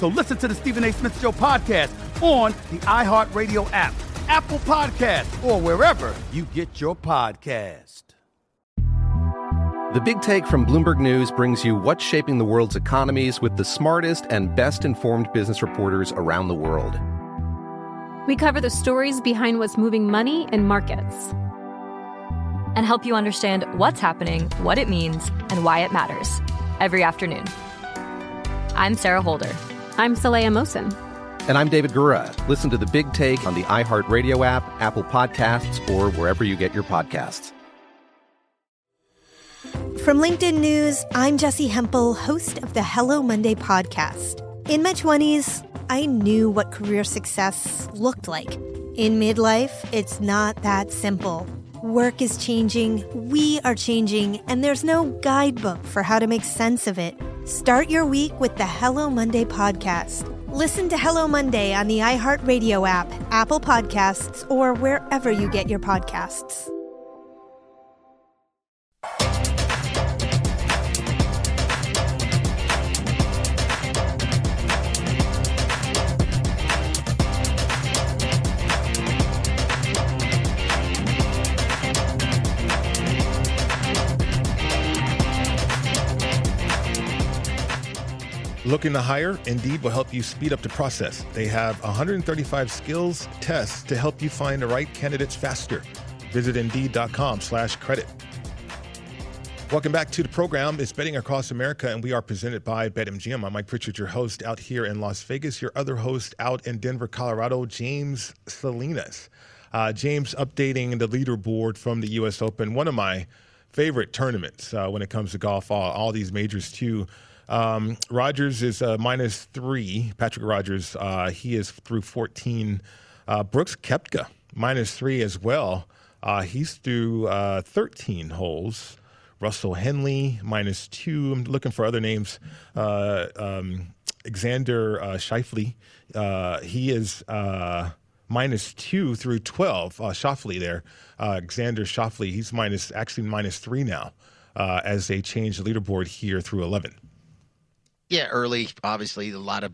So listen to the Stephen A. Smith Show podcast on the iHeartRadio app, Apple Podcast, or wherever you get your podcast. The Big Take from Bloomberg News brings you what's shaping the world's economies with the smartest and best informed business reporters around the world. We cover the stories behind what's moving money and markets and help you understand what's happening, what it means, and why it matters every afternoon. I'm Sarah Holder. I'm Saleha Mohsin. And I'm David Gura. Listen to The Big Take on the iHeartRadio app, Apple Podcasts, or wherever you get your podcasts. From LinkedIn News, I'm Jessi Hempel, host of the Hello Monday podcast. In my 20s, I knew what career success looked like. In midlife, it's not that simple. Work is changing, we are changing, and there's no guidebook for how to make sense of it. Start your week with the Hello Monday podcast. Listen to Hello Monday on the iHeartRadio app, Apple Podcasts, or wherever you get your podcasts. Looking to hire? Indeed will help you speed up the process. They have 135 skills tests to help you find the right candidates faster. Visit Indeed.com slash credit. Welcome back to the program. It's Betting Across America, and we are presented by BetMGM. I'm Mike Pritchard, your host out here in Las Vegas. Your other host out in Denver, Colorado, James Salinas. Uh, James updating the leaderboard from the U.S. Open, one of my favorite tournaments uh, when it comes to golf, all, all these majors too. Um, Rodgers is uh, minus three. Patrick Rodgers, uh, he is through 14. Uh, Brooks Koepka, minus three as well. Uh, he's through uh, 13 holes. Russell Henley, minus two. I'm looking for other names. Uh, um, Xander uh, Schauffele, he is minus two through 12. Uh, Schauffele there. Xander Schauffele, he's minus, actually minus three now as they change the leaderboard here through 11. Yeah, early. Obviously, a lot of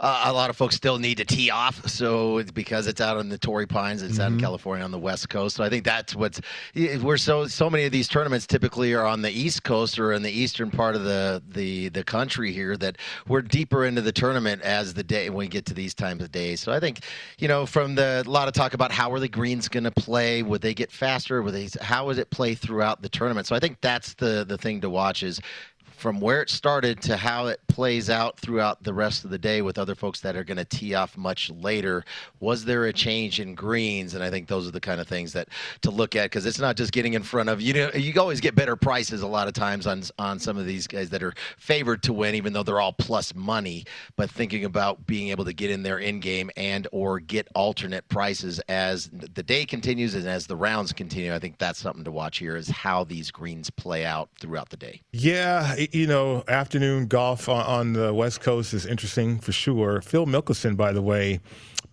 uh, a lot of folks still need to tee off. So it's because it's out in the Torrey Pines, it's mm-hmm. out in mm-hmm. California on the West Coast. So I think that's what's we're so so many of these tournaments typically are on the East Coast or in the eastern part of the the the country here that we're deeper into the tournament as the day when we get to these times of day. So I think you know from the a lot of talk about how are the greens going to play? Would they get faster? Would they? How would it play throughout the tournament? So I think that's the the thing to watch is from where it started to how it plays out throughout the rest of the day with other folks that are going to tee off much later. Was there a change in greens? And I think those are the kind of things that to look at because it's not just getting in front of you know you always get better prices a lot of times on on some of these guys that are favored to win even though they're all plus money but thinking about being able to get in there in game and or get alternate prices as the day continues and as the rounds continue I think that's something to watch here is how these greens play out throughout the day. Yeah, you know, afternoon golf on, the West Coast is interesting for sure. Phil Mickelson, by the way,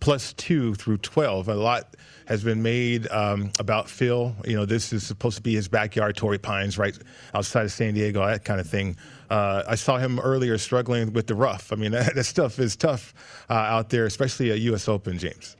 plus two through 12. A lot has been made um, about Phil. You know, this is supposed to be his backyard, Torrey Pines, right outside of San Diego, that kind of thing. Uh, I saw him earlier struggling with the rough. I mean, that, that stuff is tough uh, out there, especially at U.S. Open, James.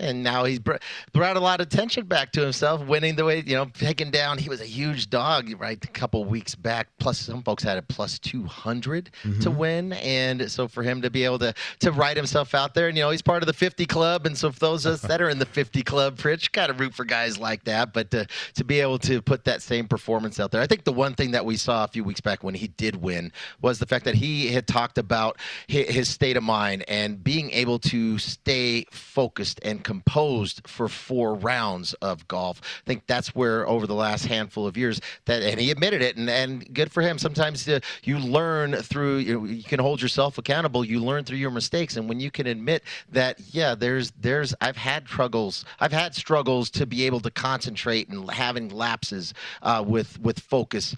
And now he's br- brought a lot of attention back to himself, winning the way you know, taking down. He was a huge dog, right? A couple weeks back. Plus, some folks had a plus two hundred mm mm-hmm. to win, and so for him to be able to to write himself out there, and you know, he's part of the fifty club, and so for those of us that are in the fifty club, Rich, kind of root for guys like that. But to to be able to put that same performance out there, I think the one thing that we saw a few weeks back when he did win was the fact that he had talked about his, his state of mind and being able to stay focused and composed for four rounds of golf. I think that's where over the last handful of years that, and he admitted it, and, and good for him. Sometimes uh, you learn through, you, know, you can hold yourself accountable. You learn through your mistakes, and when you can admit that, yeah, there's, there's, I've had struggles, I've had struggles to be able to concentrate and having lapses uh, with with focus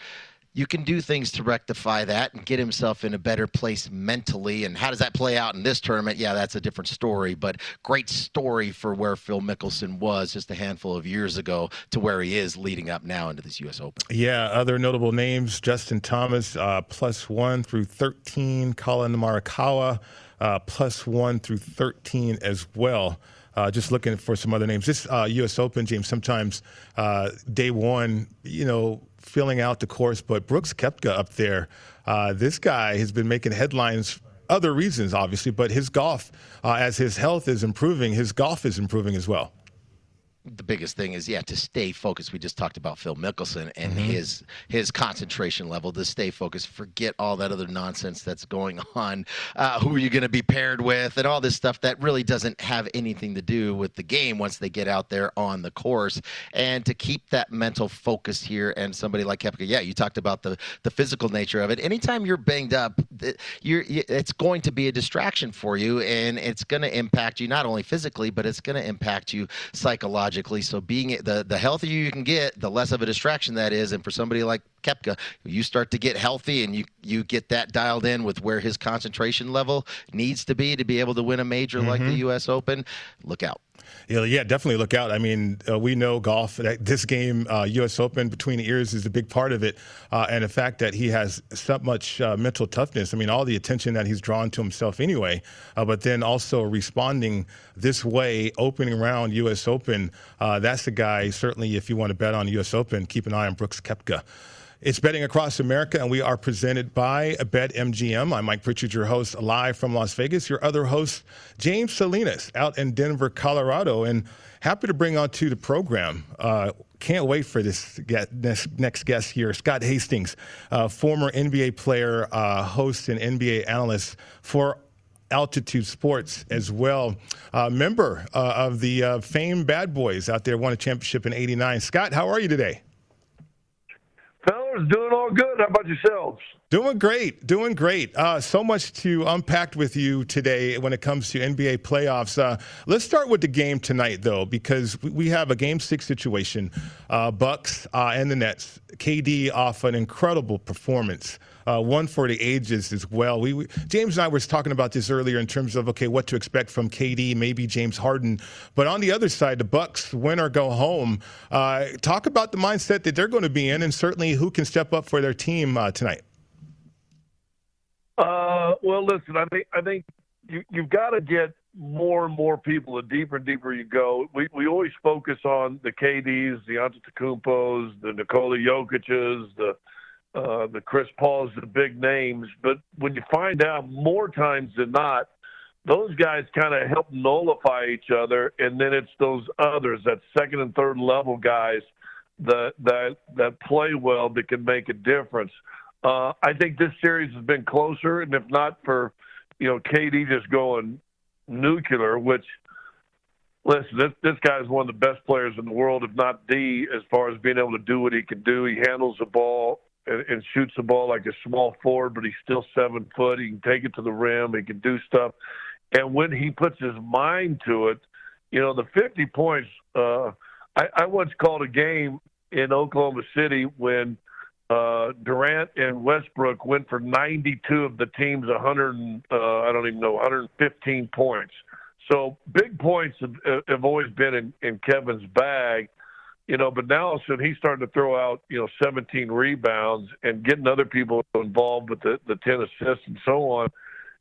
you can do things to rectify that and get himself in a better place mentally. And how does that play out in this tournament? Yeah, that's a different story, but great story for where Phil Mickelson was just a handful of years ago to where he is leading up now into this U.S. Open. Yeah, other notable names Justin Thomas, uh, plus one through 13, Collin Morikawa, uh, plus one through 13 as well. Uh, just looking for some other names. This uh, U.S. Open, James, sometimes uh, day one, you know, filling out the course, but Brooks Koepka up there, uh, this guy has been making headlines. Other reasons, obviously, but his golf, uh, as his health is improving, his golf is improving as well the biggest thing is yeah to stay focused. We just talked about Phil Mickelson and mm-hmm. his his concentration level to stay focused. Forget all that other nonsense that's going on. Uh, who are you going to be paired with and all this stuff that really doesn't have anything to do with the game once they get out there on the course. And to keep that mental focus here and somebody like Koepka, yeah, you talked about the the physical nature of it. Anytime you're banged up, you're it's going to be a distraction for you and it's going to impact you not only physically but it's going to impact you psychologically so being the the healthier you can get, the less of a distraction that is. And for somebody like Koepka, you start to get healthy and you you get that dialed in with where his concentration level needs to be to be able to win a major mm-hmm. like the mm-hmm. U.S. Open. Look out. Yeah, yeah, definitely look out. I mean, uh, we know golf. This game, uh, U.S. Open, between the ears is a big part of it, uh, and the fact that he has so much uh, mental toughness. I mean, all the attention that he's drawn to himself anyway, uh, but then also responding this way, opening round U.S. Open. Uh, that's the guy. Certainly, if you want to bet on U.S. Open, keep an eye on Brooks Koepka. It's Betting Across America, and we are presented by BetMGM. I'm Mike Pritchard, your host, live from Las Vegas. Your other host, James Salinas, out in Denver, Colorado. And happy to bring on to the program. Uh, can't wait for this get, next, next, guest here, Scott Hastings, uh, former NBA player, uh, host, and NBA analyst for Altitude Sports as well. Uh, member uh, of the uh, famed Bad Boys out there, won a championship in 89. Scott, how are you today? Fellas, doing all good. How about yourselves? Doing great, doing great. Uh, so much to unpack with you today when it comes to NBA playoffs. Uh, let's start with the game tonight, though, because we have a Game Six situation. Uh, Bucks uh, and the Nets. KD off an incredible performance uh, one for the ages as well. We, we, James and I were talking about this earlier in terms of okay, what to expect from KD, maybe James Harden, but on the other side, the Bucks win or go home. Uh, talk about the mindset that they're going to be in, and certainly who can step up for their team uh, tonight. Uh, well, listen, I think I think you, you've got to get more and more people, the deeper and deeper you go. We we always focus on the KDs, the Antetokounmpos, the Nikola Jokic's, the uh, the Chris Pauls, the big names. But when you find out more times than not, those guys kind of help nullify each other, and then it's those others, that second and third level guys that that that play well that can make a difference. Uh, I think this series has been closer, and if not for you know KD just going nuclear, which listen, this this guy is one of the best players in the world, if not the, as far as being able to do what he can do. He handles the ball and, and shoots the ball like a small forward, but he's still seven foot. He can take it to the rim. He can do stuff. And when he puts his mind to it, you know, the 50 points. Uh, I, I once called a game in Oklahoma City when uh, Durant and Westbrook went for 92 of the team's 100. Uh, I don't even know 115 points. So big points have, have always been in, in Kevin's bag you know, but now so he's starting to throw out, you know, 17 rebounds and getting other people involved with the, the 10 assists and so on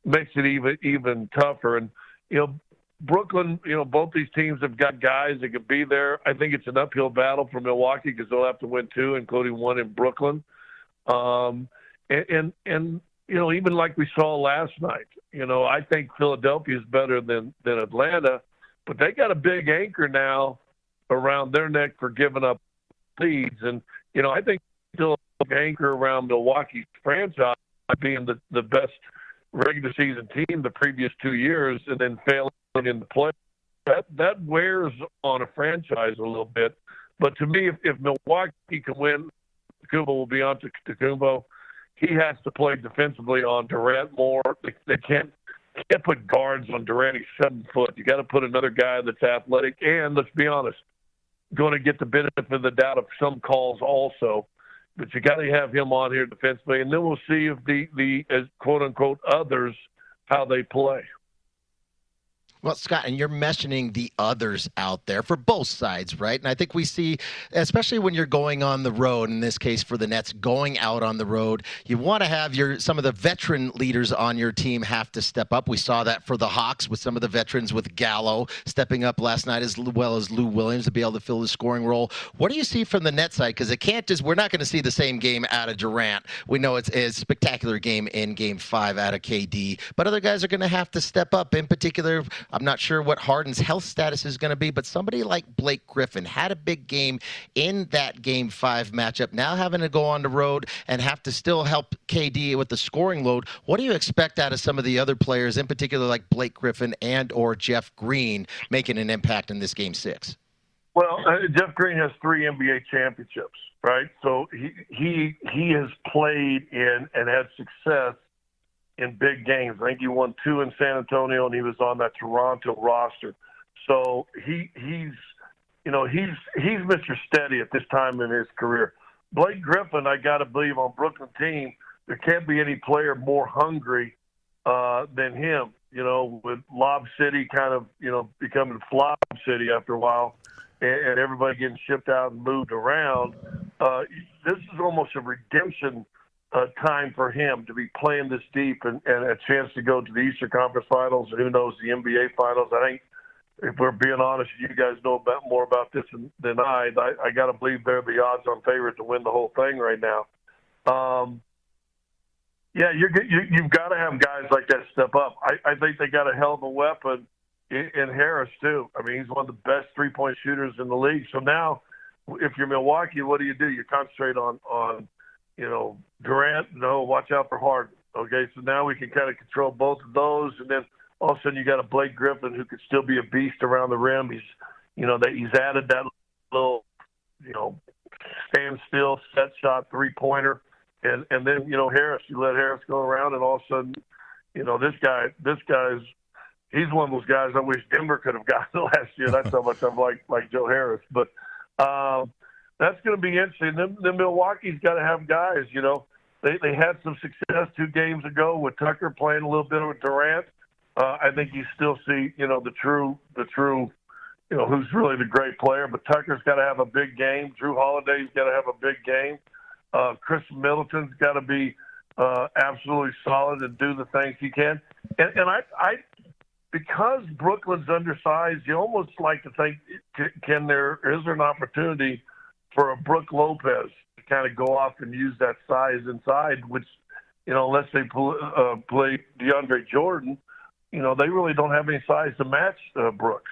makes it even even tougher. And you know, Brooklyn, you know, both these teams have got guys that could be there. I think it's an uphill battle for Milwaukee because they'll have to win two, including one in Brooklyn. Um, and, and and you know, even like we saw last night, you know, I think Philadelphia is better than than Atlanta, but they got a big anchor now around their neck for giving up leads, and you know, I think still anchor around Milwaukee's franchise being the the best regular season team the previous two years, and then failing in the play. That that wears on a franchise a little bit. But to me, if, if Milwaukee can win, Kubo will be on to Tacumbo he has to play defensively on Durant more. They, they can't can't put guards on Durant. He's seven foot. You got to put another guy that's athletic and let's be honest, going to get the benefit of the doubt of some calls also. But you got to have him on here defensively, and then we'll see if the the quote unquote others how they play. Well, Scott, and you're mentioning the others out there for both sides, right? And I think we see, especially when you're going on the road, in this case for the Nets, going out on the road, you want to have your some of the veteran leaders on your team have to step up. We saw that for the Hawks with some of the veterans with Gallo stepping up last night, as well as Lou Williams to be able to fill the scoring role. What do you see from the net side? Because it can't just we're not going to see the same game out of Durant. We know it's, it's a spectacular game in Game Five out of KD, but other guys are going to have to step up. In particular. I'm not sure what Harden's health status is going to be, but somebody like Blake Griffin had a big game in that game five matchup. Now having to go on the road and have to still help KD with the scoring load. What do you expect out of some of the other players, in particular like Blake Griffin and or Jeff Green, making an impact in this game six? Well, uh, Jeff Green has three NBA championships, right? So he he he has played in and had success in big games. I think he won two in San Antonio, and he was on that Toronto roster. So he he's you know he's he's Mr. Steady at this time in his career. Blake Griffin, I got to believe on Brooklyn team, there can't be any player more hungry uh, than him. You know, with Lob City kind of you know becoming Flop City after a while, and, and everybody getting shipped out and moved around. Uh, this is almost a redemption time for him to be playing this deep and, and a chance to go to the Eastern Conference Finals and who knows the NBA Finals. I think if we're being honest, you guys know about more about this than, than I. I, I got to believe they're the odds-on favorite to win the whole thing right now. Um, yeah, you're, you, you've got to have guys like that step up. I, I think they got a hell of a weapon in, in Harris too. I mean, he's one of the best three-point shooters in the league. So now, if you're Milwaukee, what do you do? You concentrate on on you know, Durant, no, watch out for Harden. Okay, so now we can kind of control both of those, and then all of a sudden you got a Blake Griffin who could still be a beast around the rim. He's, you know, that he's added that little, you know, stand still, set shot, three pointer, and and then you know Harris, you let Harris go around, and all of a sudden, you know, this guy, this guy's, he's one of those guys I wish Denver could have gotten last year. That's how much I'm like like Joe Harris, but. Um, that's going to be interesting. Then Milwaukee's got to have guys. You know, they they had some success two games ago with Tucker playing a little bit with Durant. Uh, I think you still see, you know, the true the true, you know, who's really the great player. But Tucker's got to have a big game. Jrue Holiday's got to have a big game. Uh, Khris Middleton's got to be uh, absolutely solid and do the things he can. And, and I, I, because Brooklyn's undersized, you almost like to think, can there is there an opportunity? For a Brook Lopez to kind of go off and use that size inside, which, you know, unless they uh, play DeAndre Jordan, you know, they really don't have any size to match uh, Brooks.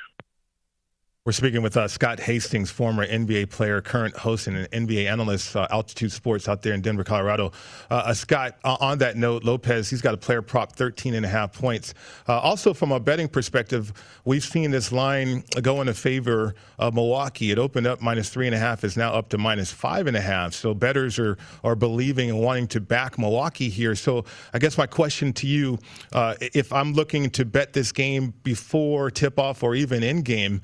We're speaking with uh, Scott Hastings, former NBA player, current host and an NBA analyst, uh, Altitude Sports out there in Denver, Colorado. Uh, uh Scott, on that note, Lopez, he's got a player prop 13 and a half points. Uh, also, from a betting perspective, we've seen this line go in favor of Milwaukee. It opened up minus three and a half, is now up to minus five and a half. So bettors are, are believing and wanting to back Milwaukee here. So I guess my question to you, uh, if I'm looking to bet this game before tip off or even in game,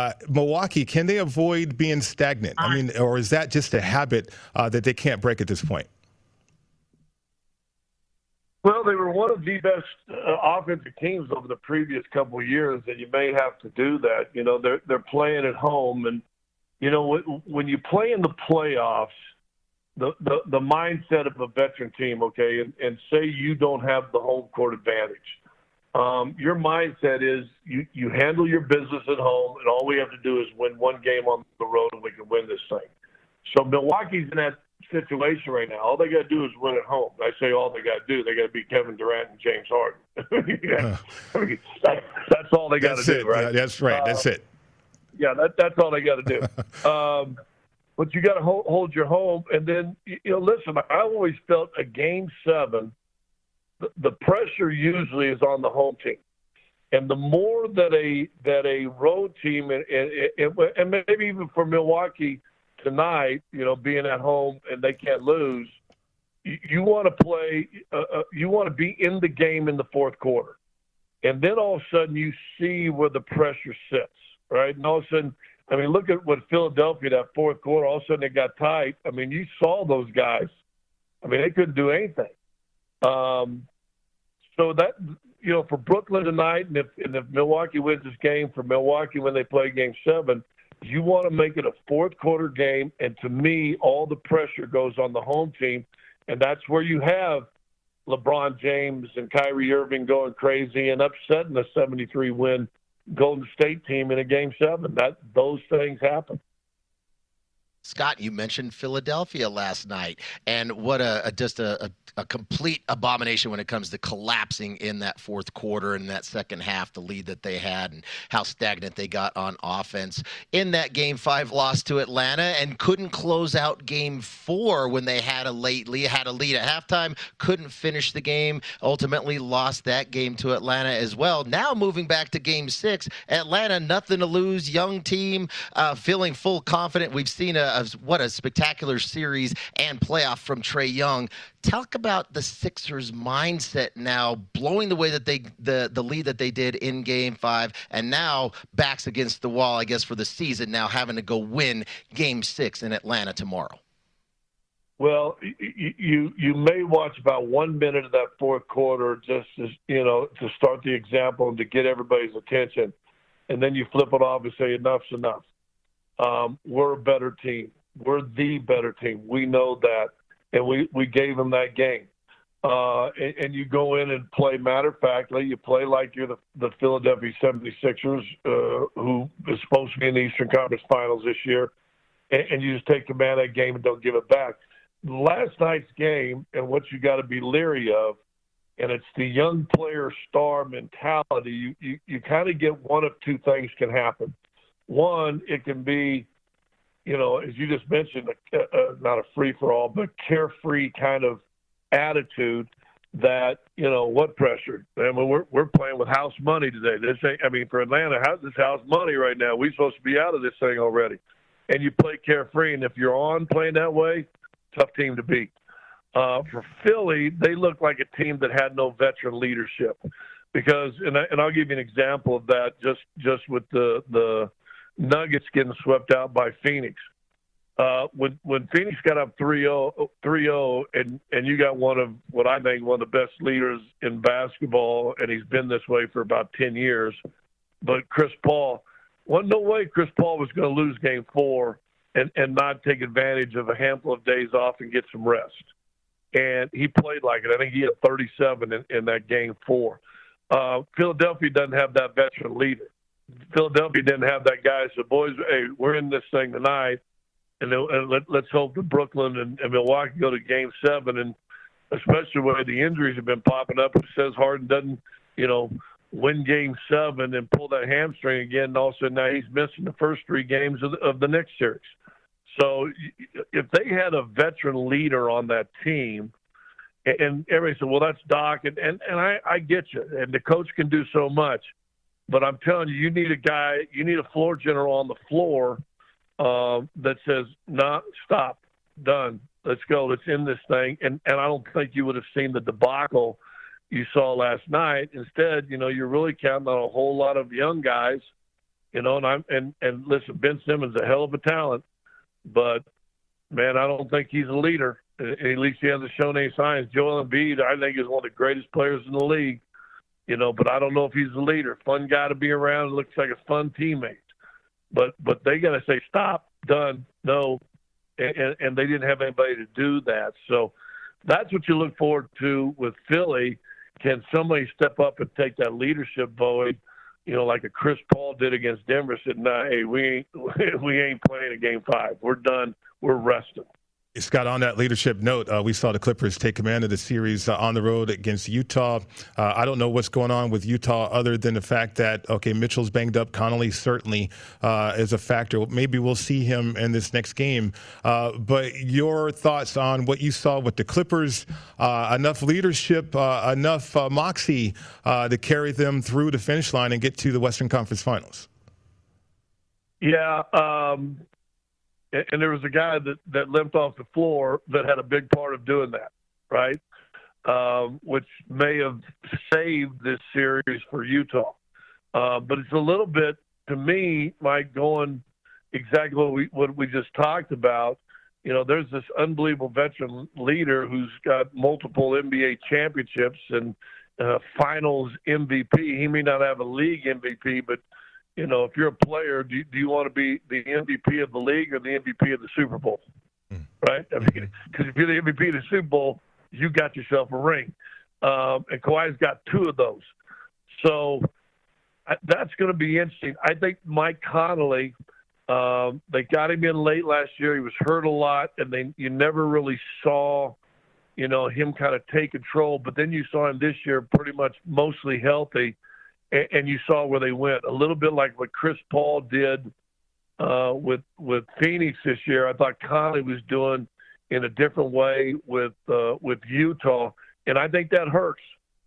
uh, Milwaukee, can they avoid being stagnant? I mean, or is that just a habit uh, that they can't break at this point? Well, they were one of the best uh, offensive teams over the previous couple of years, and you may have to do that. You know, they're they're playing at home, and you know when you play in the playoffs, the the, the mindset of a veteran team, okay, and, and say you don't have the home court advantage, um, your mindset is you, you handle your business at home, and all we have to do is win one game on the road, and we can win this thing. So Milwaukee's in that situation right now. All they got to do is win at home. I say all they got to do. They got to beat Kevin Durant and James Harden. yeah. I mean, that, that's all they got to do, right? That's right. Uh, that's it. Yeah, that, that's all they got to do. um, but you got to hold, hold your home, and then you know. Listen, I always felt a game seven the pressure usually is on the home team. And the more that a that a road team and, and, and maybe even for Milwaukee tonight, you know, being at home and they can't lose, you, you want to play, uh, uh, you want to be in the game in the fourth quarter, and then all of a sudden you see where the pressure sits, right? And all of a sudden, I mean, look at what Philadelphia that fourth quarter. All of a sudden it got tight. I mean, you saw those guys. I mean, they couldn't do anything. Um, so that you know, for Brooklyn tonight, and if and if Milwaukee wins this game, for Milwaukee when they play Game Seven, you want to make it a fourth quarter game. And to me, all the pressure goes on the home team, and that's where you have LeBron James and Kyrie Irving going crazy and upsetting the 73 win Golden State team in a Game Seven. That those things happen. Scott, you mentioned Philadelphia last night, and what a, a just a, a, a, complete abomination when it comes to collapsing in that fourth quarter and that second half, the lead that they had, and how stagnant they got on offense. In that game five loss to Atlanta, and couldn't close out game four when they had a late lead, had a lead at halftime, couldn't finish the game, ultimately lost that game to Atlanta as well. Now moving back to game six, Atlanta, nothing to lose, young team, uh, feeling full confident. We've seen a of what a spectacular series and playoff from Trae Young. Talk about the Sixers' mindset now, blowing the way that they the the lead that they did in Game Five, and now backs against the wall. I guess for the season now, having to go win Game Six in Atlanta tomorrow. Well, you you may watch about one minute of that fourth quarter just as you know to start the example and to get everybody's attention, and then you flip it off and say enough's enough. Um, we're a better team. We're the better team. We know that, and we we gave them that game. Uh, and, and, you go in and play matter of factly. You play like you're the, the Philadelphia 76ers, uh, who is supposed to be in the Eastern Conference Finals this year, and, and you just take command of that game and don't give it back. Last night's game, and what you got to be leery of, and it's the young player star mentality. You you, you kind of get one of two things can happen. One, it can be, you know, as you just mentioned, a, a, not a free for all, but carefree kind of attitude that you know what pressure. I mean, we're we're playing with house money today. This ain't. I mean, for Atlanta, how's this house money right now? We're supposed to be out of this thing already, and you play carefree. And if you're on playing that way, tough team to beat. Uh, for Philly, they look like a team that had no veteran leadership, because and I, and I'll give you an example of that just just with the the Nuggets getting swept out by Phoenix. Uh, when when Phoenix got up 3-0, and and you got one of what I think one of the best leaders in basketball, and he's been this way for about ten years. But Chris Paul, well, no way Chris Paul was going to lose Game Four and and not take advantage of a handful of days off and get some rest. And he played like it. I think he had 37 in, in that Game Four. Uh, Philadelphia doesn't have that veteran leader. Philadelphia didn't have that guy. So, boys, hey, we're in this thing tonight, and, and let, let's hope that Brooklyn and, and Milwaukee go to Game Seven, and especially where the injuries have been popping up. It says Harden doesn't, you know, win Game Seven and pull that hamstring again, and also now he's missing the first three games of the, of the next series. So, if they had a veteran leader on that team, and everybody said, "Well, that's Doc," and and, and I, I get you, and the coach can do so much but I'm telling you, you need a guy, you need a floor general on the floor uh, that says, "Nah, stop, done, let's go, let's end this thing." And and I don't think you would have seen the debacle you saw last night. Instead, you know, you're really counting on a whole lot of young guys. You know, and I'm and and listen, Ben Simmons is a hell of a talent, but man, I don't think he's a leader. At least he hasn't shown any signs. Joel Embiid, I think, is one of the greatest players in the league you know, but I don't know if he's a leader. Fun guy to be around. Looks like a fun teammate. But but they got to say stop, done, no, and, and they didn't have anybody to do that. So that's what you look forward to with Philly. can somebody step up and take that leadership void? You know, like a Chris Paul did against Denver, said, "Nah, hey, we ain't we ain't playing a game five. We're done. We're resting." Scott, on that leadership note, uh, we saw the Clippers take command of the series uh, on the road against Utah. Uh, I don't know what's going on with Utah other than the fact that, okay, Mitchell's banged up. Conley certainly uh, is a factor. Maybe we'll see him in this next game. Uh, but your thoughts on what you saw with the Clippers, uh, enough leadership, enough moxie to carry them through the finish line and get to the Western Conference Finals? Yeah. Um and there was a guy that that limped off the floor that had a big part of doing that, right? Um, which may have saved this series for Utah. Uh, but it's a little bit to me, Mike, going exactly what we what we just talked about. You know, there's this unbelievable veteran leader who's got multiple NBA championships and uh, Finals MVP. He may not have a league MVP, but you know, if you're a player, do you, do you want to be the MVP of the league or the MVP of the Super Bowl? Mm. Right? I mean, because if you're the MVP of the Super Bowl, you got yourself a ring. Um, and Kawhi's got two of those. So I, that's going to be interesting. I think Mike Conley, um, they got him in late last year. He was hurt a lot, and they you never really saw, you know, him kind of take control. But then you saw him this year, pretty much mostly healthy and, and you saw where they went. A little bit like what Chris Paul did uh, with with Phoenix this year. I thought Conley was doing in a different way with uh, with Utah, and I think that hurts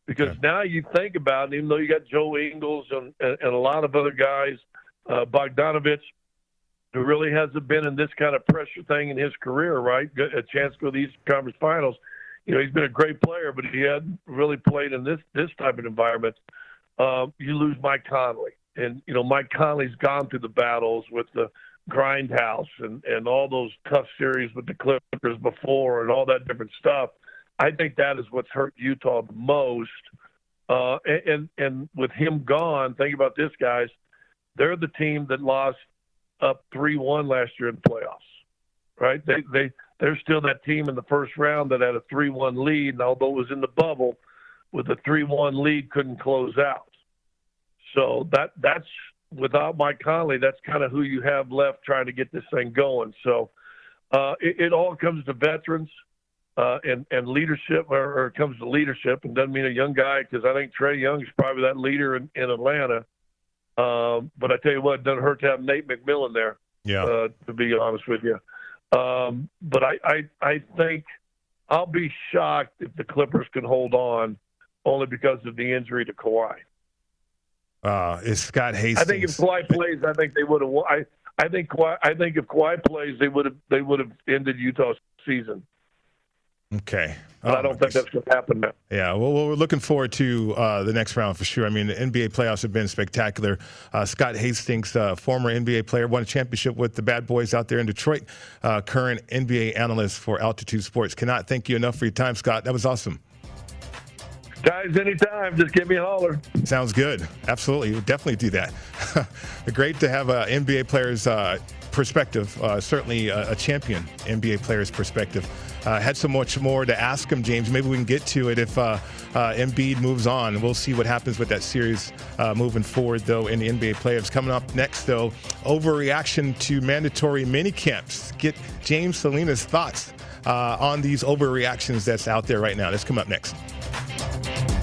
because now you think about it, even though you got Joe Ingles and, and, and a lot of other guys, uh, Bogdanovich, who really hasn't been in this kind of pressure thing in his career, right? A chance to go to the Eastern Conference Finals. You know, he's been a great player, but he hadn't really played in this this type of environment uh, you lose Mike Conley. And, you know, Mike Conley's gone through the battles with the grindhouse and, and all those tough series with the Clippers before and all that different stuff. I think that is what's hurt Utah the most. Uh, and, and with him gone, think about this, guys. They're the team that lost up 3 1 last year in the playoffs, right? They, they, they're still that team in the first round that had a 3 1 lead. And although it was in the bubble, with a three-one lead couldn't close out. So that that's without Mike Conley, that's kind of who you have left trying to get this thing going. So uh, it, it, all comes to veterans uh, and and leadership, or, or, it comes to leadership, and doesn't mean a young guy because I think Trae Young is probably that leader in, in Atlanta. Um, but I tell you what, it doesn't hurt to have Nate McMillan there. Yeah. Uh, to be honest with you, um, but I, I I think I'll be shocked if the Clippers can hold on only because of the injury to Kawhi. Uh, is Scott Hastings? I think if Kawhi plays, I think they would have. I I think Kawhi, I think if Kawhi plays, they would have they would have ended Utah's season. Okay. But oh, I don't think that's going to happen now. Yeah, well, well, we're looking forward to uh, the next round for sure. I mean, the NBA playoffs have been spectacular. Uh, Scott Hastings, uh, former NBA player, won a championship with the Bad Boys out there in Detroit, uh, current NBA analyst for Altitude Sports. Cannot thank you enough for your time, Scott. That was awesome. Guys, anytime, just give me a holler. Sounds good. Absolutely. We'll definitely do that. Great to have uh, NBA players' uh, perspective, uh, certainly a, a, champion NBA player's perspective. Uh, had so much more to ask him, James. Maybe we can get to it if uh, uh, Embiid moves on. We'll see what happens with that series uh, moving forward, though, in the NBA playoffs. Coming up next, though, overreaction to mandatory mini camps. Get James Salinas' thoughts on these overreactions that's out there right now. That's come up next. Thank you.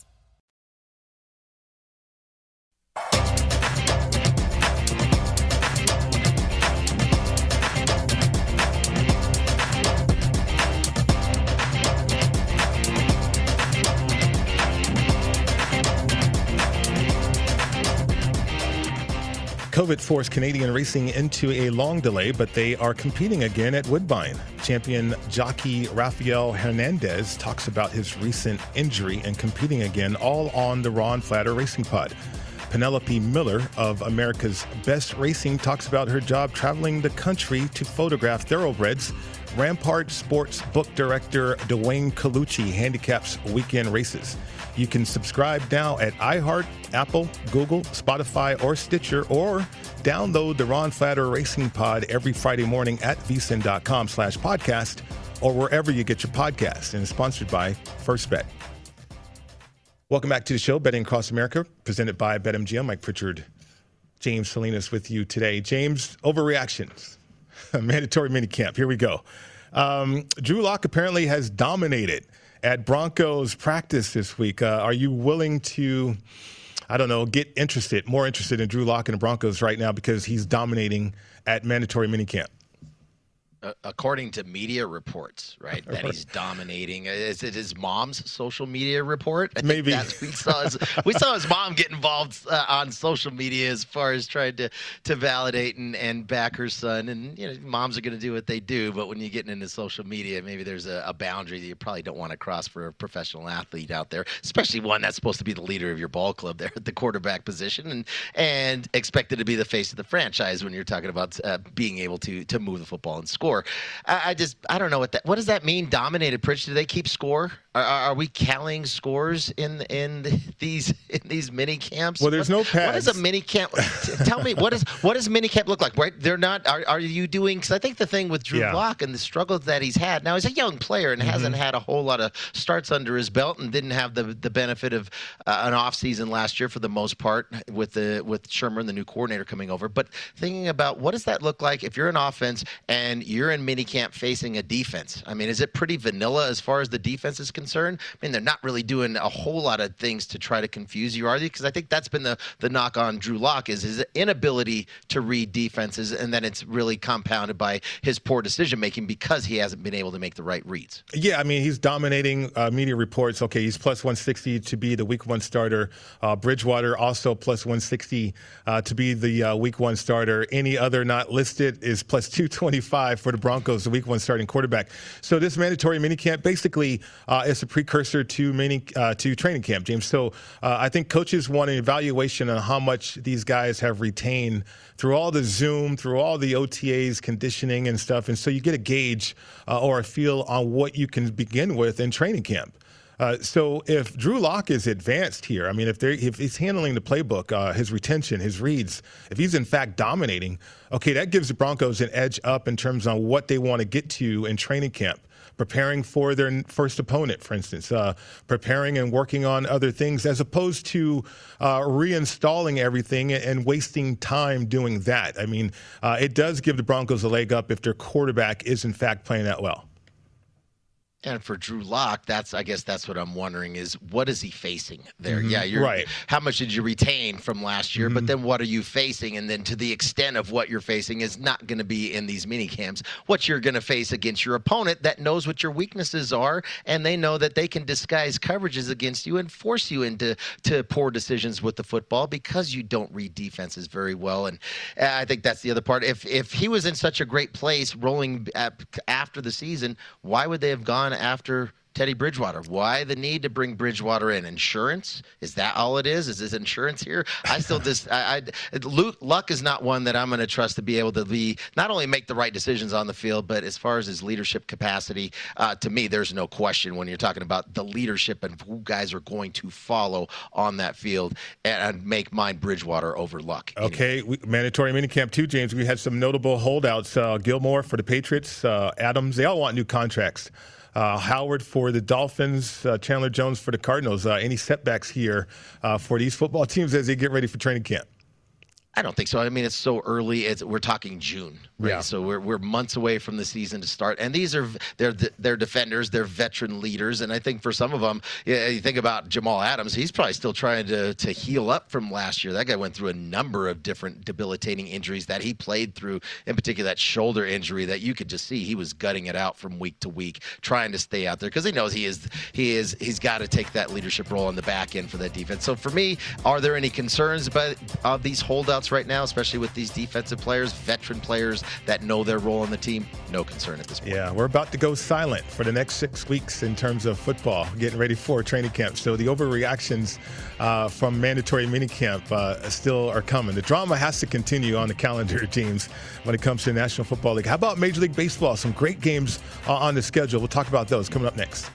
COVID forced Canadian racing into a long delay, but they are competing again at Woodbine. Champion jockey Rafael Hernandez talks about his recent injury and competing again, all on the Ron Flatter Racing Pod. Penelope Miller of America's Best Racing talks about her job traveling the country to photograph thoroughbreds. Rampart Sports book director Dwayne Colucci handicaps weekend races. You can subscribe now at iHeart, Apple, Google, Spotify, or Stitcher, or download the Ron Flatter Racing Pod every Friday morning at vsin.com slash podcast or wherever you get your podcast and is sponsored by First Bet. Welcome back to the show, Betting Across America, presented by BetMGM. Mike Pritchard, James Salinas with you today. James, overreactions. Mandatory minicamp. Here we go. Um, Drew Lock apparently has dominated at Broncos practice this week. Uh, are you willing to, I don't know, get interested, more interested in Drew Lock and the Broncos right now because he's dominating at mandatory minicamp? Uh, according to media reports, right, that he's dominating. Is it his mom's social media report? I Maybe we saw his, we saw his mom get involved uh, on social media as far as trying to to validate and, and back her son. And you know, moms are going to do what they do, but when you're getting into social media, maybe there's a, a boundary that you probably don't want to cross for a professional athlete out there, especially one that's supposed to be the leader of your ball club there at the quarterback position, and and expected to be the face of the franchise when you're talking about uh, being able to to move the football and score score. I, I, just I don't know what that what does that mean. Dominated Pritch? Do they keep score Are, are we counting scores in in these in these mini camps? Well, there's what, no pads. What is a mini camp? Tell me what is what does mini camp look like? Right? They're not. Are, are you doing? Because I think the thing with Drew Yeah. Lock and the struggles that he's had now, he's a young player and hasn't Mm-hmm. had a whole lot of starts under his belt and didn't have the the benefit of uh, an off season last year for the most part with the with Shurmur, and the new coordinator coming over. But thinking about what does that look like if you're an offense and you're in mini camp facing a defense? I mean, is it pretty vanilla as far as the defense is concerned? I mean, they're not really doing a whole lot of things to try to confuse you, are they? Because I think that's been the the knock on Drew Lock is his inability to read defenses, and then it's really compounded by his poor decision making because he hasn't been able to make the right reads. Yeah, I mean, he's dominating uh, media reports. Okay, he's plus 160 to be the week one starter. Uh, Bridgewater also plus 160 uh, to be the uh, week one starter. Any other not listed is plus 225 for the Broncos, the week one starting quarterback. So this mandatory minicamp basically uh, is a precursor to mini uh, to training camp, James. So uh, I think coaches want an evaluation on how much these guys have retained through all the Zoom, through all the OTAs, conditioning and stuff, and so you get a gauge uh, or a feel on what you can begin with in training camp. Uh, so if Drew Lock is advanced here, I mean, if if he's handling the playbook, uh, his retention, his reads, if he's in fact dominating, okay, that gives the Broncos an edge up in terms on what they want to get to in training camp. Preparing for their first opponent, for instance, uh, preparing and working on other things, as opposed to uh, reinstalling everything and wasting time doing that. I mean, uh, it does give the Broncos a leg up if their quarterback is in fact playing that well. And for Drew Lock, that's I guess that's what I'm wondering is what is he facing there? Mhm. Yeah, you're Right. How much did you retain from last year? But then what are you facing? And then to the extent of what you're facing is not going to be in these mini camps. What you're going to face against your opponent that knows what your weaknesses are, and they know that they can disguise coverages against you and force you into to poor decisions with the football because you don't read defenses very well. And uh, I think that's the other part. If if he was in such a great place rolling at, after the season, why would they have gone after? Teddy Bridgewater. Why the need to bring Bridgewater in? Insurance? Is that all it is? Is this insurance here? I still just, I, I Luke, Lock is not one that I'm going to trust to be able to be not only make the right decisions on the field, but as far as his leadership capacity, uh, to me, there's no question when you're talking about the leadership and who guys are going to follow on that field and, and make mine Bridgewater over Lock. Okay, we, mandatory minicamp too, James. We had some notable holdouts. Uh, Gilmore for the Patriots, uh, Adams. They all want new contracts. Uh, Howard for the Dolphins, uh, Chandler Jones for the Cardinals. Uh, any setbacks here uh, for these football teams as they get ready for training camp? I don't think so. I mean, it's so early. It's we're talking June, right? Yeah. So we're we're months away from the season to start, and these are they're they're defenders, they're veteran leaders, and I think for some of them, yeah, you think about Jamal Adams, he's probably still trying to to heal up from last year. That guy went through a number of different debilitating injuries that he played through, in particular that shoulder injury that you could just see he was gutting it out from week to week, trying to stay out there because he knows he is he is he's got to take that leadership role on the back end for that defense. So for me, are there any concerns about uh, these holdouts right now, especially with these defensive players, veteran players that know their role on the team? No concern at this point. Yeah, we're about to go silent for the next six weeks in terms of football, getting ready for training camp. So the overreactions uh, from mandatory minicamp uh, still are coming. The drama has to continue on the calendar, teams, when it comes to the National Football League. How about Major League Baseball? Some great games uh, on the schedule. We'll talk about those coming up next.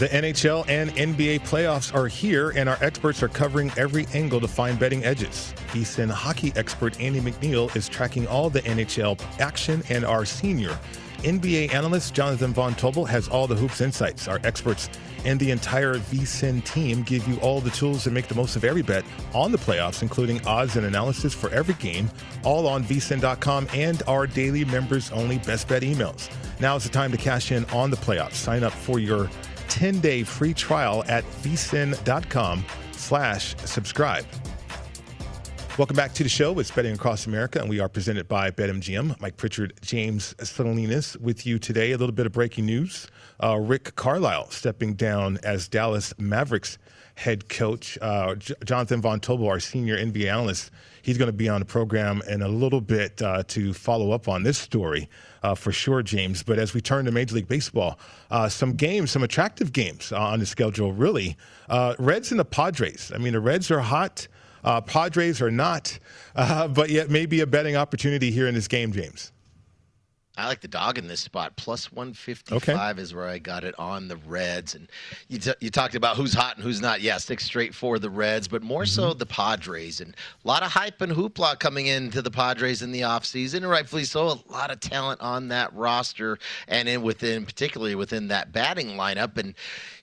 The NHL and NBA playoffs are here, and our experts are covering every angle to find betting edges. VSIN hockey expert Andy McNeil is tracking all the NHL action, and our senior NBA analyst Jonathan Von Tobel has all the hoops insights. Our experts and the entire VSIN team give you all the tools to make the most of every bet on the playoffs, including odds and analysis for every game, all on vsin.com and our daily members only best bet emails. Now is the time to cash in on the playoffs. Sign up for your 10-day free trial at vsin.com slash subscribe. Welcome back to the show. It's Betting Across America, and we are presented by BetMGM. Mike Pritchard, James Salinas with you today. A little bit of breaking news. Uh, Rick Carlisle stepping down as Dallas Mavericks head coach. Uh, Jonathan Von Tobel, our senior NBA analyst, he's going to be on the program in a little bit uh, to follow up on this story uh, for sure, James. But as we turn to Major League Baseball, uh, some games, some attractive games on the schedule, really. Uh, Reds and the Padres. I mean, the Reds are hot. Uh, Padres are not, uh, but yet maybe a betting opportunity here in this game, James. I like the dog in this spot. Plus 155 is where I got it on the Reds. And you, t- you talked about who's hot and who's not. Yeah, six straight for the Reds, but more so mm-hmm. the Padres. And a lot of hype and hoopla coming into the Padres in the offseason, and rightfully so. A lot of talent on that roster and in within, particularly within that batting lineup. And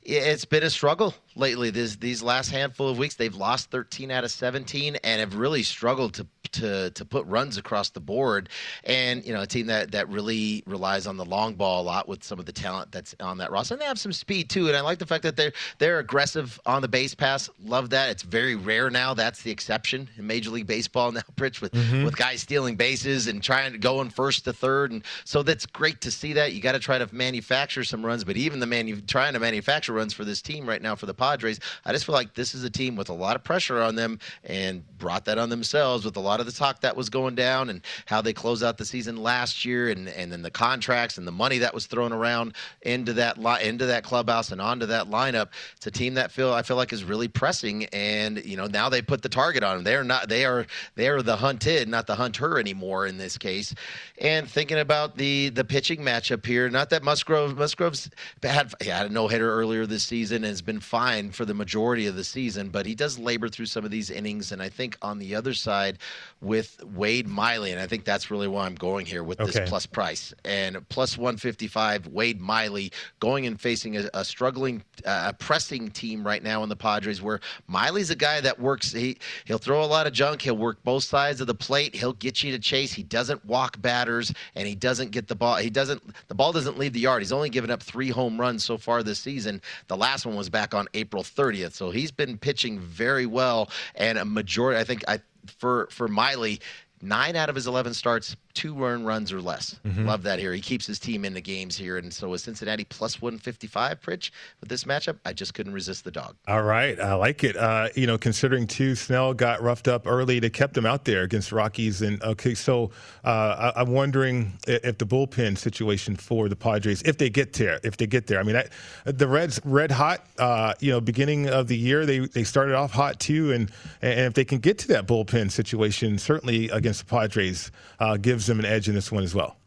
it's been a struggle lately. This, these last handful of weeks, they've lost 13 out of 17 and have really struggled to to to put runs across the board. And you know, a team that that really relies on the long ball a lot with some of the talent that's on that roster. And they have some speed too. And I like the fact that they're they're aggressive on the base pass. Love that. It's very rare now. That's the exception in Major League Baseball now, Pritch, with Mm-hmm. with guys stealing bases and trying to go in first to third. And so that's great to see that. You got to try to manufacture some runs, but even the manu- trying to manufacture runs for this team right now for the Padres, I just feel like this is a team with a lot of pressure on them and brought that on themselves with a lot of the talk that was going down and how they closed out the season last year and, and then the contracts and the money that was thrown around into that li- into that clubhouse and onto that lineup. It's a team that feel I feel like is really pressing and you know now they put the target on them. They're not they are they are the hunted, not the hunter anymore in this case. And thinking about the the pitching matchup here, not that Musgrove Musgrove's had had a no hitter earlier this season has been fine for the majority of the season, but he does labor through some of these innings. And I think on the other side with Wade Miley, and I think that's really why I'm going here with Okay. this plus price and plus 155. Wade Miley going and facing a, a struggling, uh, a pressing team right now in the Padres, where Miley's a guy that works. He he'll throw a lot of junk. He'll work both sides of the plate. He'll get you to chase. He doesn't walk batters, and he doesn't get the ball. He doesn't. The ball doesn't leave the yard. He's only given up three home runs so far this season. The last one was back on April 30th. So he's been pitching very well, and a majority. I think I for for Miley. Nine out of his 11 starts, two earned runs or less. Mhm. Love that here. He keeps his team in the games here. And so with Cincinnati plus 155, Pritch, with this matchup, I just couldn't resist the dog. All right, I like it. Uh, you know, considering too, Snell got roughed up early. They kept him out there against Rockies, and okay, so uh, I, I'm wondering if the bullpen situation for the Padres, if they get there, if they get there. I mean, I, the Reds red hot. Uh, you know, beginning of the year, they they started off hot too, and and if they can get to that bullpen situation, certainly against the Padres, uh, gives them an edge in this one as well.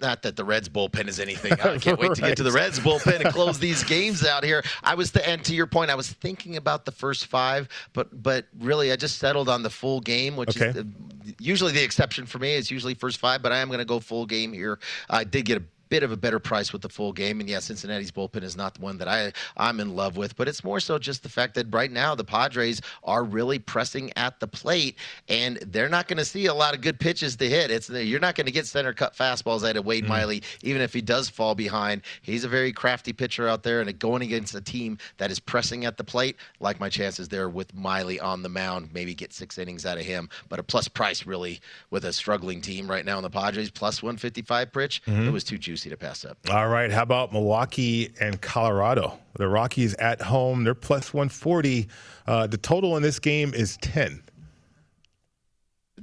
Not that the Reds bullpen is anything. I can't wait to get to the Reds bullpen and close these games out here. I was the and to your point, I was thinking about the first five, but but really I just settled on the full game, which is the, usually the exception for me. It's usually first five, but I am going to go full game here. I did get a bit of a better price with the full game. And yeah cincinnati's bullpen is not the one that i i'm in love with but it's more so just the fact that right now the padres are really pressing at the plate and they're not going to see a lot of good pitches to hit. It's you're not going to get center cut fastballs out of wade miley even if he does fall behind. He's a very crafty pitcher out there and going against a team that is pressing at the plate like my chances there with miley on the mound maybe get six innings out of him but a plus price really with a struggling team right now in the padres plus 155 pritch Mhm. it was too juicy to pass up All right. How about Milwaukee and Colorado? The Rockies at home. They're plus 140. Uh, the total in this game is 10.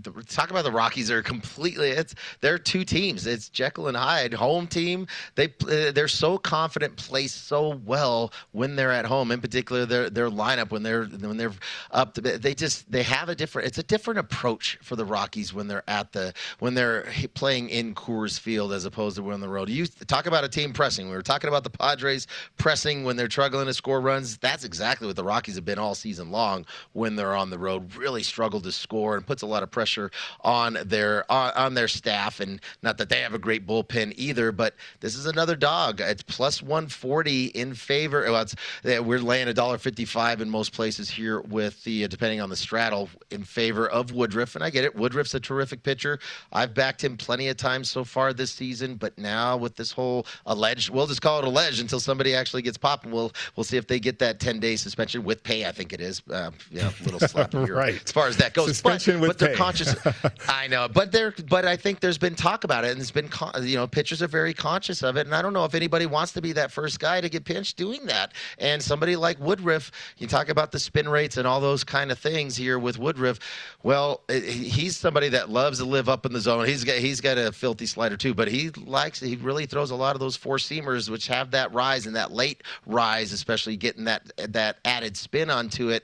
The, talk about the Rockies are completely it's they're two teams. It's Jekyll and Hyde, home team. They uh, they're so confident, play so well when they're at home. In particular, their their lineup when they're when they're up to they just they have a different it's a different approach for the Rockies when they're at the when they're playing in Coors Field as opposed to when they're on the road. You talk about a team pressing. We were talking about the Padres pressing when they're struggling to score runs. That's exactly what the Rockies have been all season long when they're on the road. Really struggle to score and puts a lot of pressure pressure on their on, on their staff. And not that they have a great bullpen either, but this is another dog. It's plus 140 in favor. Well, we're laying a dollar 55 in most places here with the uh, depending on the straddle in favor of Woodruff. And I get it. Woodruff's a terrific pitcher. I've backed him plenty of times so far this season, but now with this whole alleged, we'll just call it alleged until somebody actually gets popped. We'll we'll see if they get that 10 day suspension with pay. I think it is. Uh, yeah, a little slap here right. as far as that goes. Suspension but, with but they're pay. conscious. I know, but they're but I think there's been talk about it, and it's been you know pitchers are very conscious of it, and I don't know if anybody wants to be that first guy to get pinched doing that. And somebody like Woodruff, you talk about the spin rates and all those kind of things here with Woodruff. Well, eh, he's somebody that loves to live up in the zone. He's got he's got a filthy slider too, but he likes he really throws a lot of those four seamers, which have that rise and that late rise, especially getting that that added spin onto it.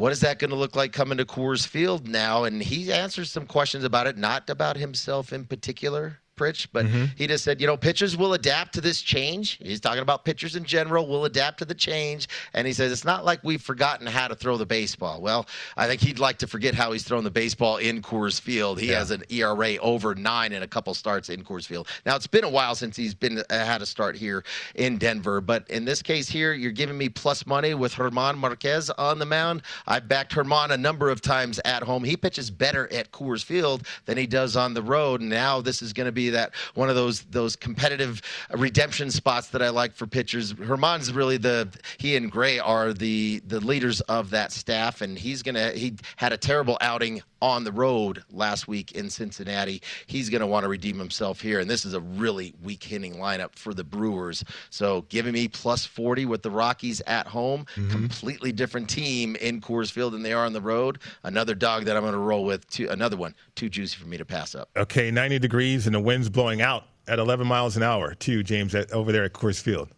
What is that going to look like coming to Coors Field now? And he answers some questions about it, not about himself in particular. Pritch, but he just said, you know, pitchers will adapt to this change. He's talking about pitchers in general will adapt to the change. And he says, it's not like we've forgotten how to throw the baseball. Well, I think he'd like to forget how he's thrown the baseball in Coors Field. He has an ERA over nine in a couple starts in Coors Field. Now, it's been a while since he's been uh, had a start here in Denver, but in this case here, you're giving me plus money with German Marquez on the mound. I've backed German a number of times at home. He pitches better at Coors Field than he does on the road. Now, this is going to be that one of those those competitive redemption spots that I like for pitchers. German's really the he and Gray are the the leaders of that staff, and he's gonna he had a terrible outing on the road last week in Cincinnati. He's gonna want to redeem himself here, and this is a really weak hitting lineup for the Brewers. So giving me plus forty with the Rockies at home, mm-hmm. completely different team in Coors Field than they are on the road. Another dog that I'm gonna roll with. Too, another one too juicy for me to pass up. Okay, 90 degrees and the wind's blowing out at 11 miles an hour, too, James, at, over there at Coors Field.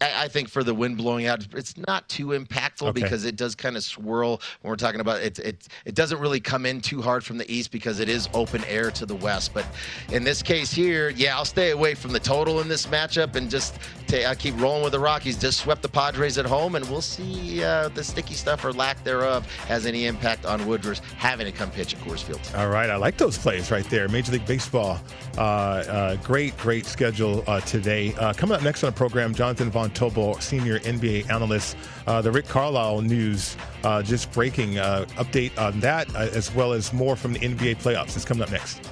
I, I think for the wind blowing out, it's not too impactful Okay. because it does kind of swirl when we're talking about it. It it doesn't really come in too hard from the east because it is open air to the west. But in this case here, yeah, I'll stay away from the total in this matchup and just ta- I keep rolling with the Rockies. Just swept the Padres at home, and we'll see uh, the sticky stuff or lack thereof has any impact on Woodruff having to come pitch at Coors Field. All right, I like those plays right there. Major League Baseball, uh, uh, great, great schedule uh, today. Uh, coming up next on the program, Jonathan Von Tobel, senior NBA analyst. Uh, the Rick Carlisle news uh, just breaking. Uh, update on that, uh, as well as more from the NBA playoffs. It's coming up next.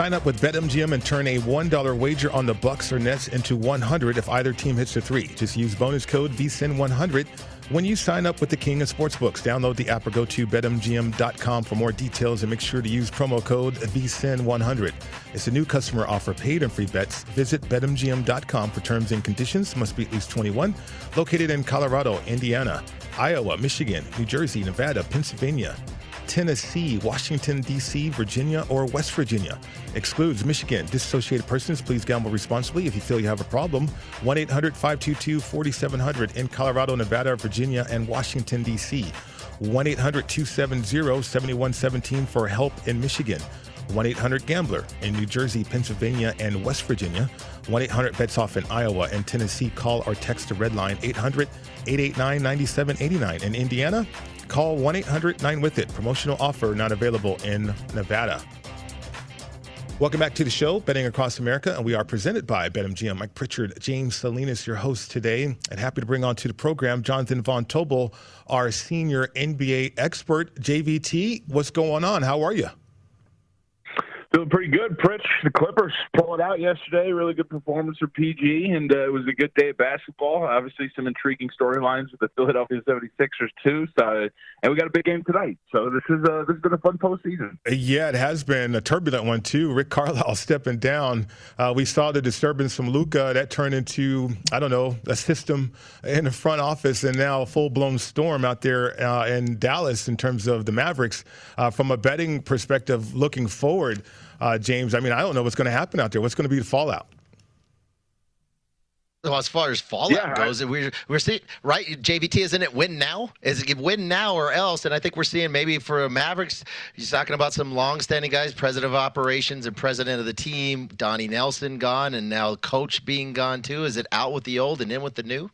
Sign up with BetMGM and turn a $1 wager on the Bucks or Nets into 100 if either team hits a three. Just use bonus code VSIN100 when you sign up with the King of Sportsbooks. Download the app or go to betmgm.com for more details and make sure to use promo code VSIN100. It's a new customer offer, paid and free bets. Visit betmgm.com for terms and conditions. Must be at least 21. Located in Colorado, Indiana, Iowa, Michigan, New Jersey, Nevada, Pennsylvania. Tennessee, Washington, D.C., Virginia, or West Virginia. Excludes Michigan. Disassociated persons, please gamble responsibly. If you feel you have a problem, 1 800 522 4700 in Colorado, Nevada, Virginia, and Washington, D.C. 1 800 270 7117 for help in Michigan. 1 800 Gambler in New Jersey, Pennsylvania, and West Virginia. 1 800 Bets Off in Iowa and Tennessee. Call or text the red line 800 889 9789. In Indiana, call 1 800 9 with it. Promotional offer not available in Nevada. Welcome back to the show, Betting Across America, and we are presented by BetMGM. Mike Pritchard, James Salinas, your host today, and happy to bring on to the program Jonathan Von Tobel, our senior NBA expert. JVT, what's going on? How are you? Pretty good, Pritch. The Clippers pulled it out yesterday. Really good performance for PG, and uh, it was a good day of basketball. Obviously, some intriguing storylines with the Philadelphia 76ers too. So, and we got a big game tonight. So this is uh, this has been a fun postseason. Yeah, it has been a turbulent one too. Rick Carlisle stepping down. Uh, we saw the disturbance from Luka that turned into I don't know a system in the front office, and now a full blown storm out there uh, in Dallas in terms of the Mavericks. Uh, from a betting perspective, looking forward uh, James. I mean, I don't know what's going to happen out there. What's going to be the fallout? Well, as far as fallout Yeah, goes, we're we're seeing right. JVT isn't it win now? Is it win now or else? And I think we're seeing maybe for Mavericks, he's talking about some long-standing guys, president of operations and president of the team, Donnie Nelson gone, and now coach being gone too. Is it out with the old and in with the new?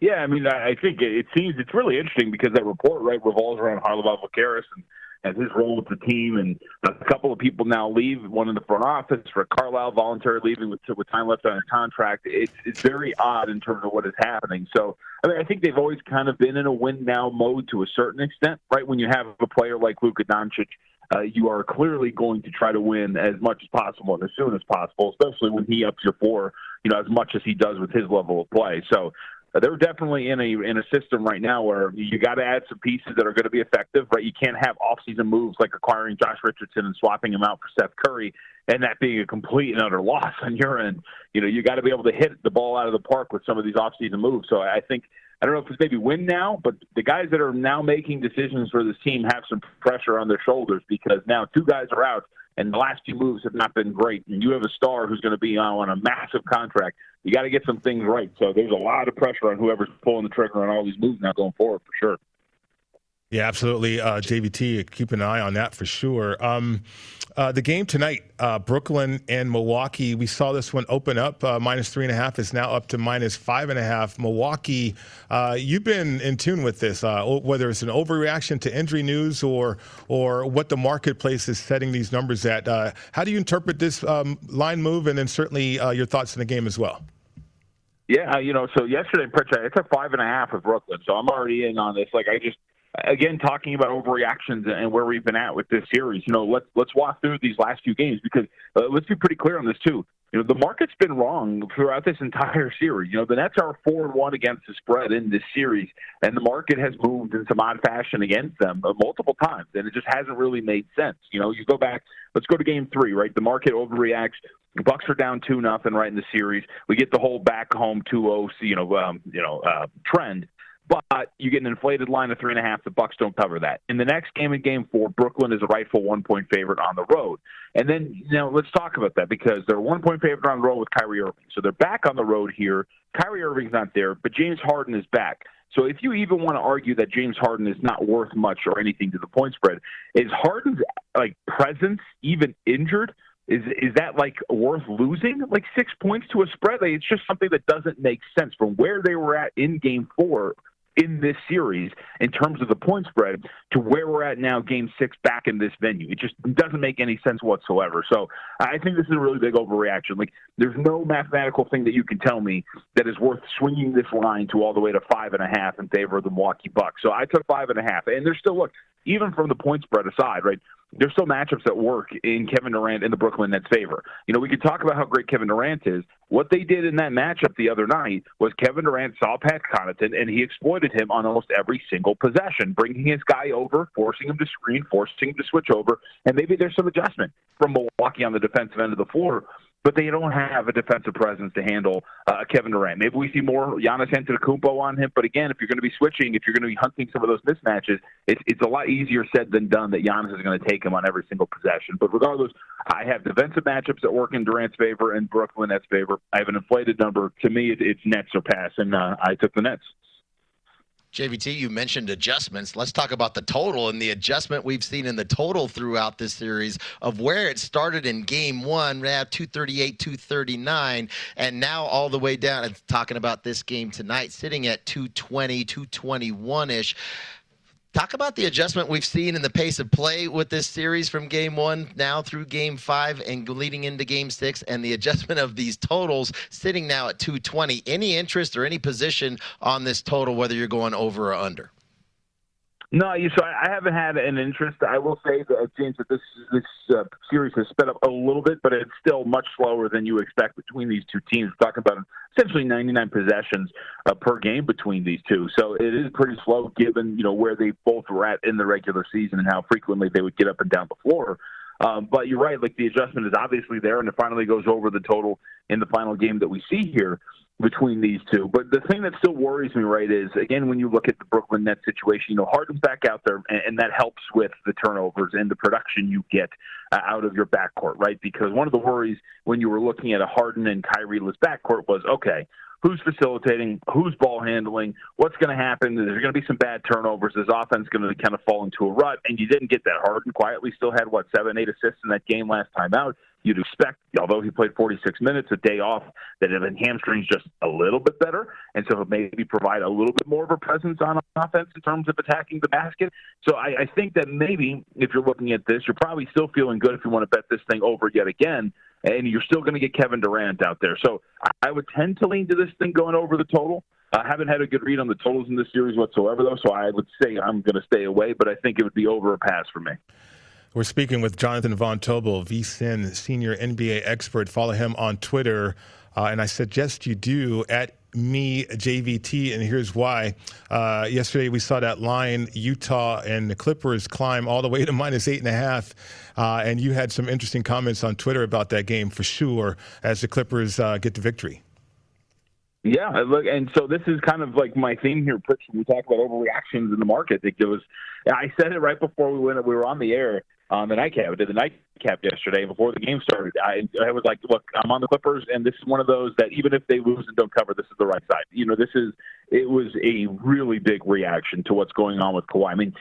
Yeah, I mean, I I think it it seems it's really interesting because that report right revolves around Haralabos Voulgaris and and his role with the team, and a couple of people now leave. One in the front office, for Carlisle voluntarily leaving with with time left on his contract. It's it's very odd in terms of what is happening. So I mean, I think they've always kind of been in a win now mode to a certain extent, right? When you have a player like Luka Doncic. Uh, you are clearly going to try to win as much as possible and as soon as possible, especially when he ups your floor, you know, as much as he does with his level of play. So Uh, they're definitely in a in a system right now where you got to add some pieces that are going to be effective, right? You can't have off-season moves like acquiring Josh Richardson and swapping him out for Seth Curry, and that being a complete and utter loss on your end. You know, you got to be able to hit the ball out of the park with some of these off-season moves. So I think I don't know if it's maybe win now, but the guys that are now making decisions for this team have some pressure on their shoulders because now two guys are out. And the last few moves have not been great. And you have a star who's going to be on a massive contract. You got to get some things right. So there's a lot of pressure on whoever's pulling the trigger on all these moves now going forward for sure. Yeah, absolutely. Uh, JVT, keep an eye on that for sure. Um, uh, the game tonight, uh, Brooklyn and Milwaukee. We saw this one open up uh, minus three and a half. is now up to minus five and a half. Milwaukee, uh, you've been in tune with this, uh, whether it's an overreaction to injury news or or what the marketplace is setting these numbers at. how do you interpret this um, line move, and then certainly your thoughts in the game as well? Yeah, you know, so yesterday, it's a five and a half with Brooklyn, so I'm already in on this. Like, I just again talking about overreactions and where we've been at with this series. You know, let's let's walk through these last few games because uh, let's be pretty clear on this too. You know, the market's been wrong throughout this entire series. You know, the Nets are four and one against the spread in this series, and the market has moved in some odd fashion against them uh, multiple times, and it just hasn't really made sense. You know, you go back. Let's go to Game Three, right? The market overreacts. Bucks are down two nothing right in the series. We get the whole back home 2-0, you know, um, you know, uh, trend but you get an inflated line of three and a half. The Bucks don't cover that. In the next game, in Game Four, Brooklyn is a rightful one point favorite on the road. And then, you know, let's talk about that because they're a one point favorite on the road with Kyrie Irving. So they're back on the road here. Kyrie Irving's not there, but James Harden is back. So if you even want to argue that James Harden is not worth much or anything to the point spread, is Harden's like presence even injured? Is is that like worth losing like six points to a spread? Like, it's just something that doesn't make sense from where they were at in Game Four in this series in terms of the point spread to where we're at now, game six, back in this venue. It just doesn't make any sense whatsoever. So I think this is a really big overreaction. Like, there's no mathematical thing that you can tell me that is worth swinging this line to all the way to five and a half in favor of the Milwaukee Bucks. So I took five and a half. And there's still, look, even from the point spread aside, right? There's still matchups that work in Kevin Durant in the Brooklyn Nets' favor. You know, we could talk about how great Kevin Durant is. What they did in that matchup the other night was Kevin Durant saw Pat Connaughton and he exploited him on almost every single possession, bringing his guy over, forcing him to screen, forcing him to switch over, and maybe there's some adjustment from Milwaukee on the defensive end of the floor but they don't have a defensive presence to handle uh, Kevin Durant. Maybe we see more Giannis Antetokounmpo on him, but again, if you're going to be switching, if you're going to be hunting some of those mismatches, it's it's a lot easier said than done that Giannis is going to take him on every single possession. But regardless, I have defensive matchups that work in Durant's favor and Brooklyn Nets' favor. I have an inflated number. To me, it, it's Nets or pass, and uh, I took the Nets. JVT, you mentioned adjustments. Let's talk about the total and the adjustment we've seen in the total throughout this series of where it started in game one, now 238, 239, and now all the way down. It's talking about this game tonight, sitting at 220, 221 ish. Talk about the adjustment we've seen in the pace of play with this series from game one now through game five and leading into game six, and the adjustment of these totals sitting now at 220. Any interest or any position on this total, whether you're going over or under? No, you, so I, haven't had an interest. I will say that uh, James that this this uh, series has sped up a little bit, but it's still much slower than you expect between these two teams. We're talking about essentially 99 possessions uh, per game between these two, so it is pretty slow given you know where they both were at in the regular season and how frequently they would get up and down the floor. Um, but you're right, like the adjustment is obviously there, and it finally goes over the total in the final game that we see here between these two. But the thing that still worries me, right, is again when you look at the Brooklyn Nets situation, you know Harden's back out there, and, and that helps with the turnovers and the production you get uh, out of your backcourt, right? Because one of the worries when you were looking at a Harden and Kyrie-less backcourt was, okay, who's facilitating, who's ball handling, what's going to happen. There's going to be some bad turnovers. This offense is going to kind of fall into a rut, and you didn't get that. Harden quietly still had what seven, eight assists in that game last time out. You'd expect, although he played 46 minutes, a day off, that if his hamstrings just a little bit better, and so maybe provide a little bit more of a presence on offense in terms of attacking the basket. So I, I think that maybe if you're looking at this, you're probably still feeling good if you want to bet this thing over yet again and you're still going to get Kevin Durant out there. So I would tend to lean to this thing going over the total. I haven't had a good read on the totals in this series whatsoever, though, so I would say I'm going to stay away, but I think it would be over a pass for me. We're speaking with Jonathan Von Tobel, VSIN senior NBA expert. Follow him on Twitter, uh, and I suggest you do at me JVT, and here's why. Uh, yesterday we saw that line Utah and the Clippers climb all the way to minus eight and a half, uh, and you had some interesting comments on Twitter about that game for sure as the Clippers uh, get the victory. Yeah, look, and so this is kind of like my theme here, Pritch. When we talk about overreactions in the market, it was. I said it right before we went. We were on the air on the nightcap. I did the nightcap yesterday before the game started. I, I was like, look, I'm on the Clippers, and this is one of those that even if they lose and don't cover, this is the right side. You know, this is it was a really big reaction to what's going on with Kawhi. I mean,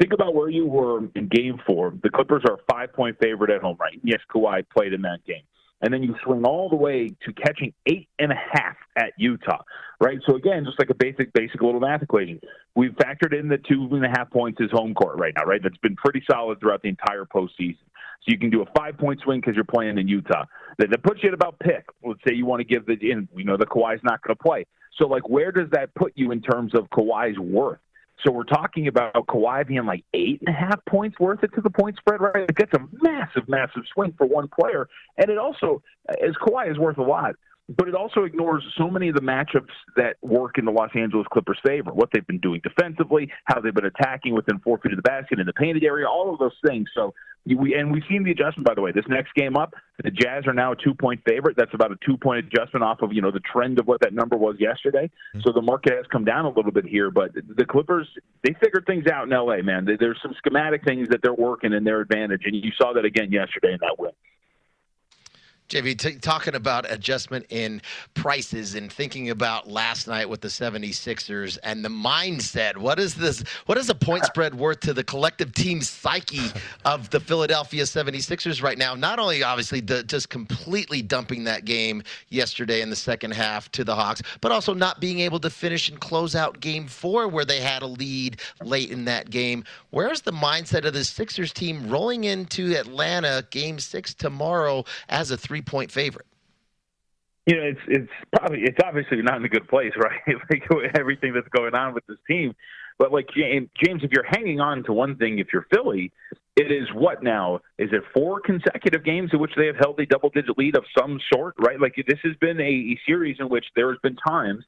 think about where you were in Game Four. The Clippers are a five point favorite at home, right? Yes, Kawhi played in that game and then you swing all the way to catching eight and a half at Utah, right? So again, just like a basic, basic little math equation, we've factored in the two and a half points as home court right now, right? That's been pretty solid throughout the entire postseason. So you can do a five point swing because you're playing in Utah. That puts you at about pick. Let's say you want to give the in, you know, the Kawhi's not going to play. So like, where does that put you in terms of Kawhi's worth? So we're talking about Kawhi being like eight and a half points worth it to the point spread, right? It gets a massive, massive swing for one player, and it also, as Kawhi is worth a lot, but it also ignores so many of the matchups that work in the Los Angeles Clippers' favor. What they've been doing defensively, how they've been attacking within four feet of the basket in the painted area, all of those things. So we and we've seen the adjustment by the way. This next game up, the Jazz are now a two point favorite. That's about a two point adjustment off of you know the trend of what that number was yesterday. Mm-hmm. So the market has come down a little bit here, but the Clippers they figured things out in L.A. Man, there's some schematic things that they're working in their advantage, and you saw that again yesterday in that win. JV, t- talking about adjustment in prices and thinking about last night with the 76ers and the mindset. What is this? What is a point spread worth to the collective team psyche of the Philadelphia 76ers right now? Not only, obviously, the, just completely dumping that game yesterday in the second half to the Hawks, but also not being able to finish and close out game four where they had a lead late in that game. Where's the mindset of the Sixers team rolling into Atlanta game six tomorrow as a three? Three point favorite? You know, it's it's probably it's obviously not in a good place, right? like everything that's going on with this team. But like James, if you're hanging on to one thing, if you're Philly, it is what now? Is it four consecutive games in which they have held a double-digit lead of some sort? Right? Like this has been a, a series in which there has been times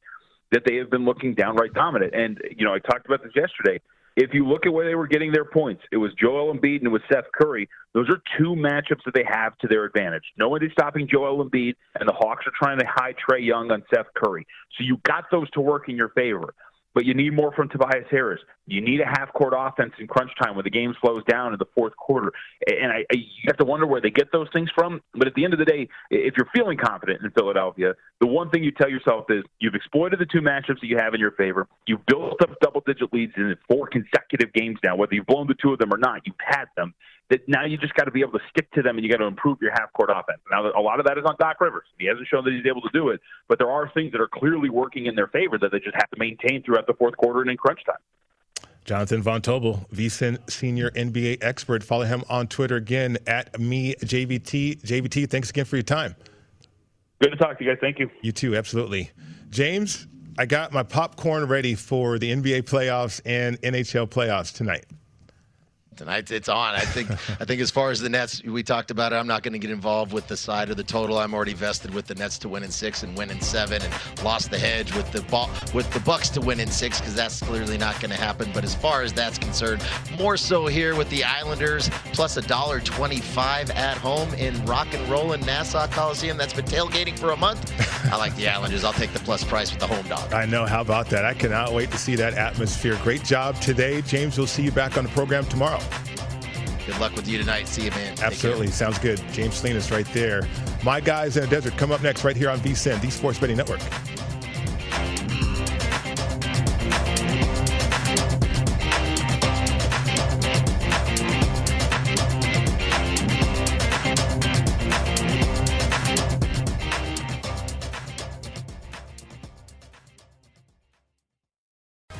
that they have been looking downright dominant. And you know, I talked about this yesterday if you look at where they were getting their points, it was Joel Embiid and it was Seth Curry. Those are two matchups that they have to their advantage. Nobody's stopping Joel Embiid, and the Hawks are trying to hide Trae Young on Seth Curry. So you got those to work in your favor but you need more from Tobias Harris. You need a half court offense in crunch time when the game slows down in the fourth quarter. And I, I, you have to wonder where they get those things from. But at the end of the day, if you're feeling confident in Philadelphia, the one thing you tell yourself is you've exploited the two matchups that you have in your favor. You've built up double digit leads in four consecutive games now, whether you've blown the two of them or not, you've had them that now you just got to be able to stick to them and you got to improve your half court offense. Now, a lot of that is on Doc Rivers. He hasn't shown that he's able to do it, but there are things that are clearly working in their favor that they just have to maintain throughout the fourth quarter and in crunch time. Jonathan Von Tobel, VSIN senior NBA expert. Follow him on Twitter again at me JVT. JVT, thanks again for your time. Good to talk to you guys. Thank you. You too, absolutely. James, I got my popcorn ready for the NBA playoffs and NHL playoffs tonight. Tonight it's on. I think. I think as far as the Nets, we talked about it. I'm not going to get involved with the side of the total. I'm already vested with the Nets to win in six and win in seven, and lost the hedge with the ball with the Bucks to win in six because that's clearly not going to happen. But as far as that's concerned, more so here with the Islanders plus a dollar twenty-five at home in rock and roll in Nassau Coliseum. That's been tailgating for a month. I like the Islanders. I'll take the plus price with the home dog. I know. How about that? I cannot wait to see that atmosphere. Great job today, James. We'll see you back on the program tomorrow. Good luck with you tonight. See you, man. Absolutely. Sounds good. James Salinas right there. My guys in the desert come up next right here on VSIN, the Sports Betting Network.